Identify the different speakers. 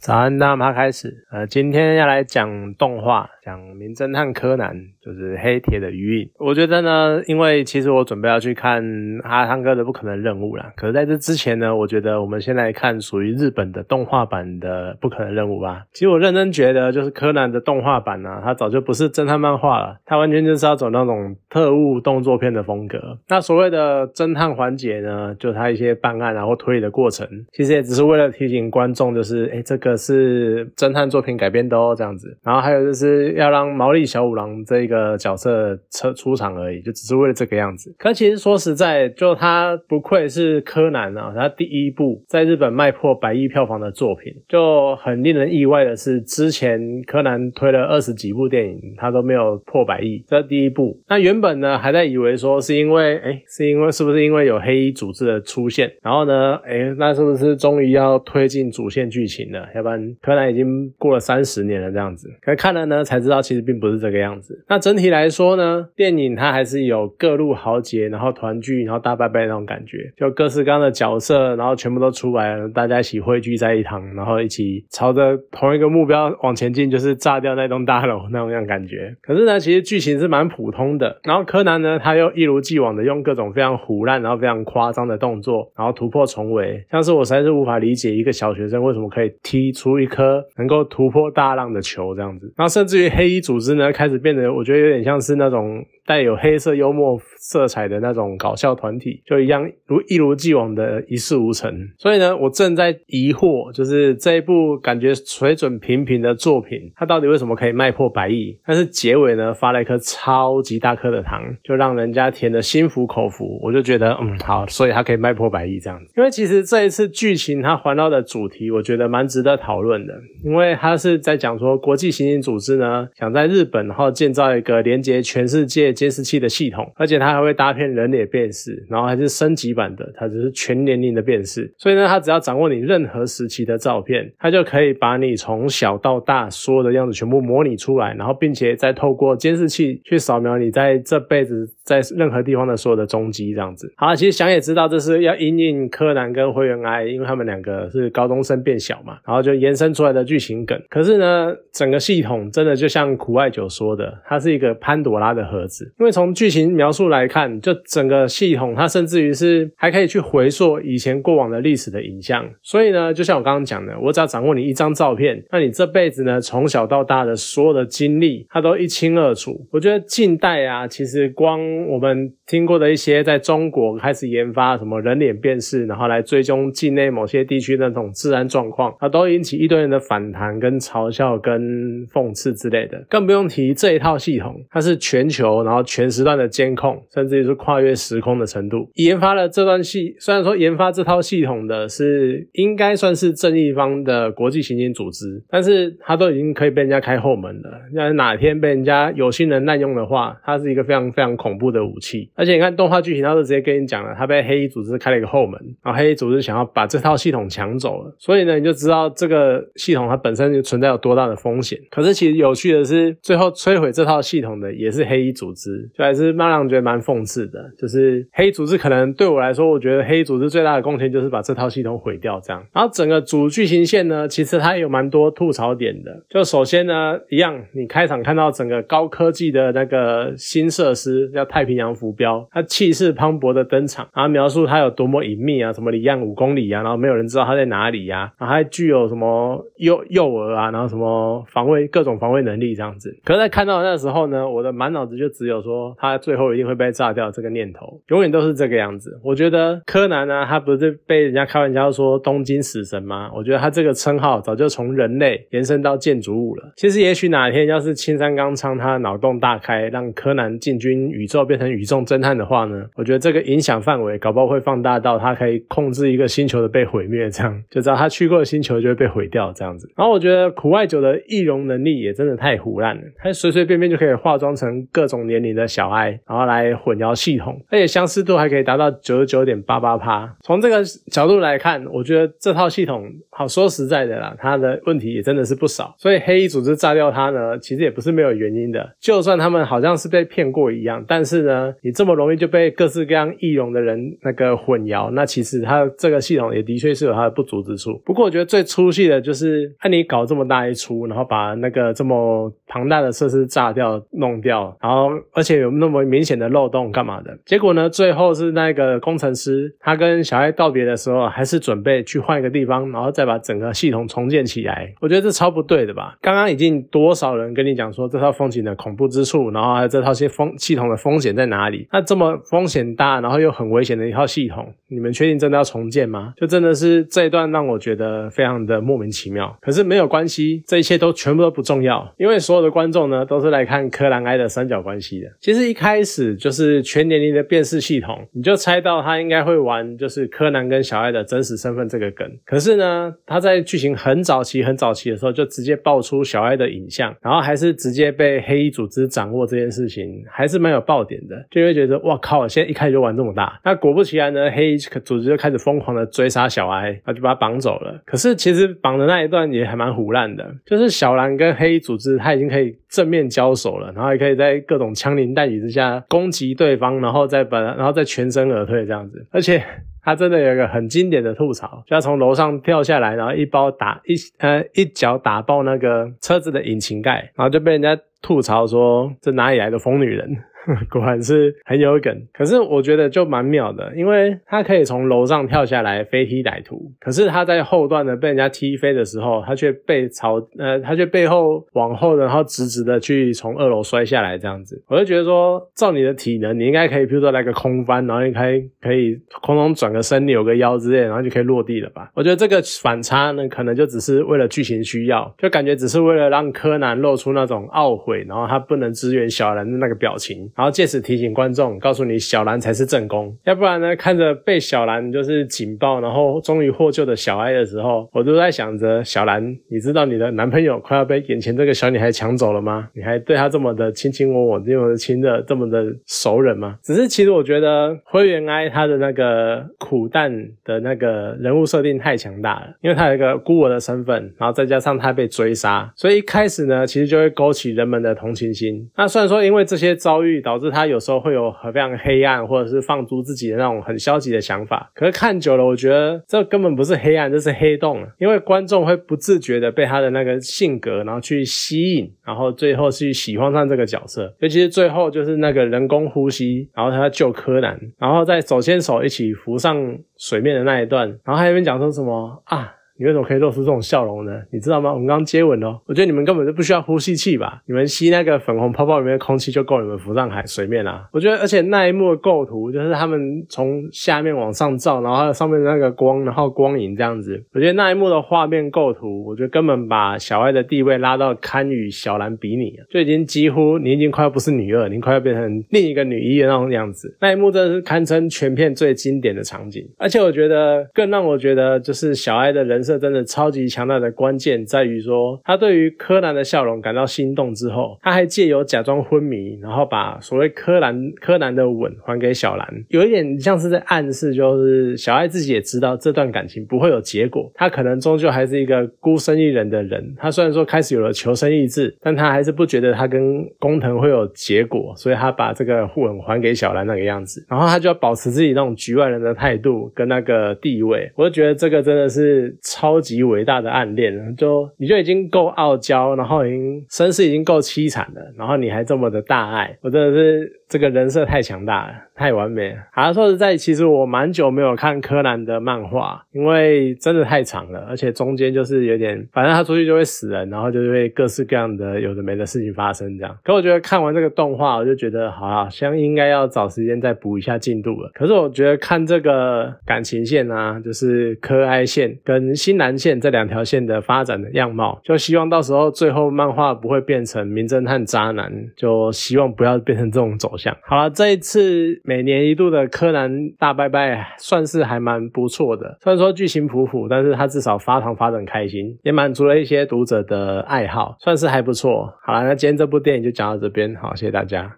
Speaker 1: 早安，大家开始。呃，今天要来讲动画，讲《名侦探柯南》，就是黑铁的余影。我觉得呢，因为其实我准备要去看哈汤哥的《不可能任务》啦。可是在这之前呢，我觉得我们先来看属于日本的动画版的《不可能任务》吧。其实我认真觉得，就是柯南的动画版呢，它早就不是侦探漫画了，它完全就是要走那种特务动作片的风格。那所谓的侦探环节呢，就它一些办案然后推理的过程，其实也只是为了提醒观众，就是哎这个。是侦探作品改编的哦，这样子。然后还有就是要让毛利小五郎这一个角色出出场而已，就只是为了这个样子。可其实说实在，就他不愧是柯南啊，他第一部在日本卖破百亿票房的作品，就很令人意外的是，之前柯南推了二十几部电影，他都没有破百亿，这第一部。那原本呢还在以为说是因为，哎，是因为是不是因为有黑衣组织的出现，然后呢，哎，那是不是终于要推进主线剧情了？要不然柯南已经过了三十年了，这样子，可看了呢才知道，其实并不是这个样子。那整体来说呢，电影它还是有各路豪杰，然后团聚，然后大拜拜那种感觉，就各式各样的角色，然后全部都出来了，大家一起汇聚在一堂，然后一起朝着同一个目标往前进，就是炸掉那栋大楼那种样感觉。可是呢，其实剧情是蛮普通的。然后柯南呢，他又一如既往的用各种非常胡乱，然后非常夸张的动作，然后突破重围，像是我实在是无法理解一个小学生为什么可以踢出一。颗能够突破大浪的球，这样子，然后甚至于黑衣组织呢，开始变得，我觉得有点像是那种。带有黑色幽默色彩的那种搞笑团体，就一样如一如既往的一事无成。所以呢，我正在疑惑，就是这一部感觉水准平平的作品，它到底为什么可以卖破百亿？但是结尾呢，发了一颗超级大颗的糖，就让人家甜的心服口服。我就觉得，嗯，好，所以它可以卖破百亿这样子。因为其实这一次剧情它环绕的主题，我觉得蛮值得讨论的。因为它是在讲说，国际刑警组织呢，想在日本然后建造一个连接全世界。监视器的系统，而且它还会搭配人脸辨识，然后还是升级版的，它只是全年龄的辨识。所以呢，它只要掌握你任何时期的照片，它就可以把你从小到大所有的样子全部模拟出来，然后并且再透过监视器去扫描你在这辈子在任何地方的所有的踪迹，这样子。好，其实想也知道，这是要因应柯南跟灰原哀，因为他们两个是高中生变小嘛，然后就延伸出来的剧情梗。可是呢，整个系统真的就像苦艾酒说的，它是一个潘朵拉的盒子。因为从剧情描述来看，就整个系统，它甚至于是还可以去回溯以前过往的历史的影像。所以呢，就像我刚刚讲的，我只要掌握你一张照片，那你这辈子呢，从小到大的所有的经历，它都一清二楚。我觉得近代啊，其实光我们听过的一些在中国开始研发什么人脸辨识，然后来追踪境内某些地区的那种治安状况，它都引起一堆人的反弹、跟嘲笑、跟讽刺之类的。更不用提这一套系统，它是全球，然后。全时段的监控，甚至于是跨越时空的程度。研发了这段系，虽然说研发这套系统的是应该算是正义方的国际刑警组织，但是它都已经可以被人家开后门了。要是哪天被人家有心人滥用的话，它是一个非常非常恐怖的武器。而且你看动画剧情，它是直接跟你讲了，它被黑衣组织开了一个后门，然后黑衣组织想要把这套系统抢走了。所以呢，你就知道这个系统它本身就存在有多大的风险。可是其实有趣的是，最后摧毁这套系统的也是黑衣组织。就还是让人觉得蛮讽刺的，就是黑组织可能对我来说，我觉得黑组织最大的贡献就是把这套系统毁掉这样。然后整个主剧情线呢，其实它也有蛮多吐槽点的。就首先呢，一样，你开场看到整个高科技的那个新设施叫太平洋浮标，它气势磅礴的登场，然后描述它有多么隐秘啊，什么离岸五公里啊，然后没有人知道它在哪里呀，然后还具有什么诱诱饵啊，然后什么防卫各种防卫能力这样子。可是，在看到那时候呢，我的满脑子就只有有说。他最后一定会被炸掉，这个念头永远都是这个样子。我觉得柯南呢，他不是被人家开玩笑说东京死神吗？我觉得他这个称号早就从人类延伸到建筑物了。其实也许哪天要是青山刚昌他脑洞大开，让柯南进军宇宙变成宇宙侦探的话呢，我觉得这个影响范围搞不好会放大到他可以控制一个星球的被毁灭，这样就知道他去过的星球就会被毁掉这样子。然后我觉得苦艾酒的易容能力也真的太胡烂了，他随随便便就可以化妆成各种年。年龄的小孩，然后来混淆系统，而且相似度还可以达到九十九点八八趴。从这个角度来看，我觉得这套系统，好说实在的啦，它的问题也真的是不少。所以黑衣组织炸掉它呢，其实也不是没有原因的。就算他们好像是被骗过一样，但是呢，你这么容易就被各式各样易容的人那个混淆，那其实它这个系统也的确是有它的不足之处。不过我觉得最出戏的就是，看你搞这么大一出，然后把那个这么庞大的设施炸掉、弄掉，然后而且有那么明显的漏洞干嘛的？结果呢，最后是那个工程师他跟小爱道别的时候，还是准备去换一个地方，然后再把整个系统重建起来。我觉得这超不对的吧？刚刚已经多少人跟你讲说这套风景的恐怖之处，然后还有这套些风系统的风险在哪里？那这么风险大，然后又很危险的一套系统，你们确定真的要重建吗？就真的是这一段让我觉得非常的莫名其妙。可是没有关系，这一切都全部都不重要，因为所有的观众呢都是来看柯南埃的三角关系其实一开始就是全年龄的辨识系统，你就猜到他应该会玩就是柯南跟小爱的真实身份这个梗。可是呢，他在剧情很早期很早期的时候就直接爆出小爱的影像，然后还是直接被黑衣组织掌握这件事情，还是蛮有爆点的，就会觉得哇靠，现在一开始就玩这么大。那果不其然呢，黑衣组织就开始疯狂的追杀小爱，那就把他绑走了。可是其实绑的那一段也还蛮胡烂的，就是小兰跟黑衣组织他已经可以正面交手了，然后也可以在各种枪林弹雨之下攻击对方，然后再把然后再全身而退这样子，而且。他真的有一个很经典的吐槽，就要从楼上跳下来，然后一包打一呃一脚打爆那个车子的引擎盖，然后就被人家吐槽说这哪里来的疯女人。果然是很有梗，可是我觉得就蛮妙的，因为他可以从楼上跳下来飞踢歹徒，可是他在后段呢被人家踢飞的时候，他却背朝呃，他却背后往后，然后直直的去从二楼摔下来这样子，我就觉得说，照你的体能，你应该可以，比如说来个空翻，然后你可以可以空中转个身，扭个腰之类，然后就可以落地了吧？我觉得这个反差呢，可能就只是为了剧情需要，就感觉只是为了让柯南露出那种懊悔，然后他不能支援小兰的那个表情。然后借此提醒观众，告诉你小兰才是正宫，要不然呢，看着被小兰就是警报，然后终于获救的小哀的时候，我都在想着小兰，你知道你的男朋友快要被眼前这个小女孩抢走了吗？你还对她这么的卿卿我我，这么的亲热，这么的熟人吗？只是其实我觉得灰原哀她的那个苦淡的那个人物设定太强大了，因为她有一个孤儿的身份，然后再加上她被追杀，所以一开始呢，其实就会勾起人们的同情心。那虽然说因为这些遭遇。导致他有时候会有很非常黑暗，或者是放逐自己的那种很消极的想法。可是看久了，我觉得这根本不是黑暗，这是黑洞。因为观众会不自觉的被他的那个性格，然后去吸引，然后最后去喜欢上这个角色。尤其是最后就是那个人工呼吸，然后他救柯南，然后再手牵手一起浮上水面的那一段，然后还有边讲说什么啊？你为什么可以露出这种笑容呢？你知道吗？我们刚接吻哦，我觉得你们根本就不需要呼吸器吧？你们吸那个粉红泡泡里面的空气就够你们浮上海水面啦。我觉得，而且那一幕的构图就是他们从下面往上照，然后上面的那个光，然后光影这样子。我觉得那一幕的画面构图，我觉得根本把小爱的地位拉到堪与小兰比拟，就已经几乎你已经快要不是女二，你快要变成另一个女一的那种样子。那一幕真的是堪称全片最经典的场景。而且我觉得更让我觉得就是小爱的人生。这真的超级强大的关键在于说，他对于柯南的笑容感到心动之后，他还借由假装昏迷，然后把所谓柯南柯南的吻还给小兰，有一点像是在暗示，就是小爱自己也知道这段感情不会有结果，他可能终究还是一个孤身一人的人。他虽然说开始有了求生意志，但他还是不觉得他跟工藤会有结果，所以他把这个吻还给小兰那个样子，然后他就要保持自己那种局外人的态度跟那个地位。我就觉得这个真的是。超级伟大的暗恋，就你就已经够傲娇，然后已经身世已经够凄惨了，然后你还这么的大爱，我真的是。这个人设太强大了，太完美了。好说实在，其实我蛮久没有看柯南的漫画，因为真的太长了，而且中间就是有点，反正他出去就会死人，然后就会各式各样的有的没的事情发生这样。可我觉得看完这个动画，我就觉得好像应该要找时间再补一下进度了。可是我觉得看这个感情线啊，就是柯哀线跟新南线这两条线的发展的样貌，就希望到时候最后漫画不会变成名侦探渣男，就希望不要变成这种走。好了，这一次每年一度的柯南大拜拜算是还蛮不错的。虽然说剧情普普，但是他至少发糖发的很开心，也满足了一些读者的爱好，算是还不错。好了，那今天这部电影就讲到这边，好，谢谢大家。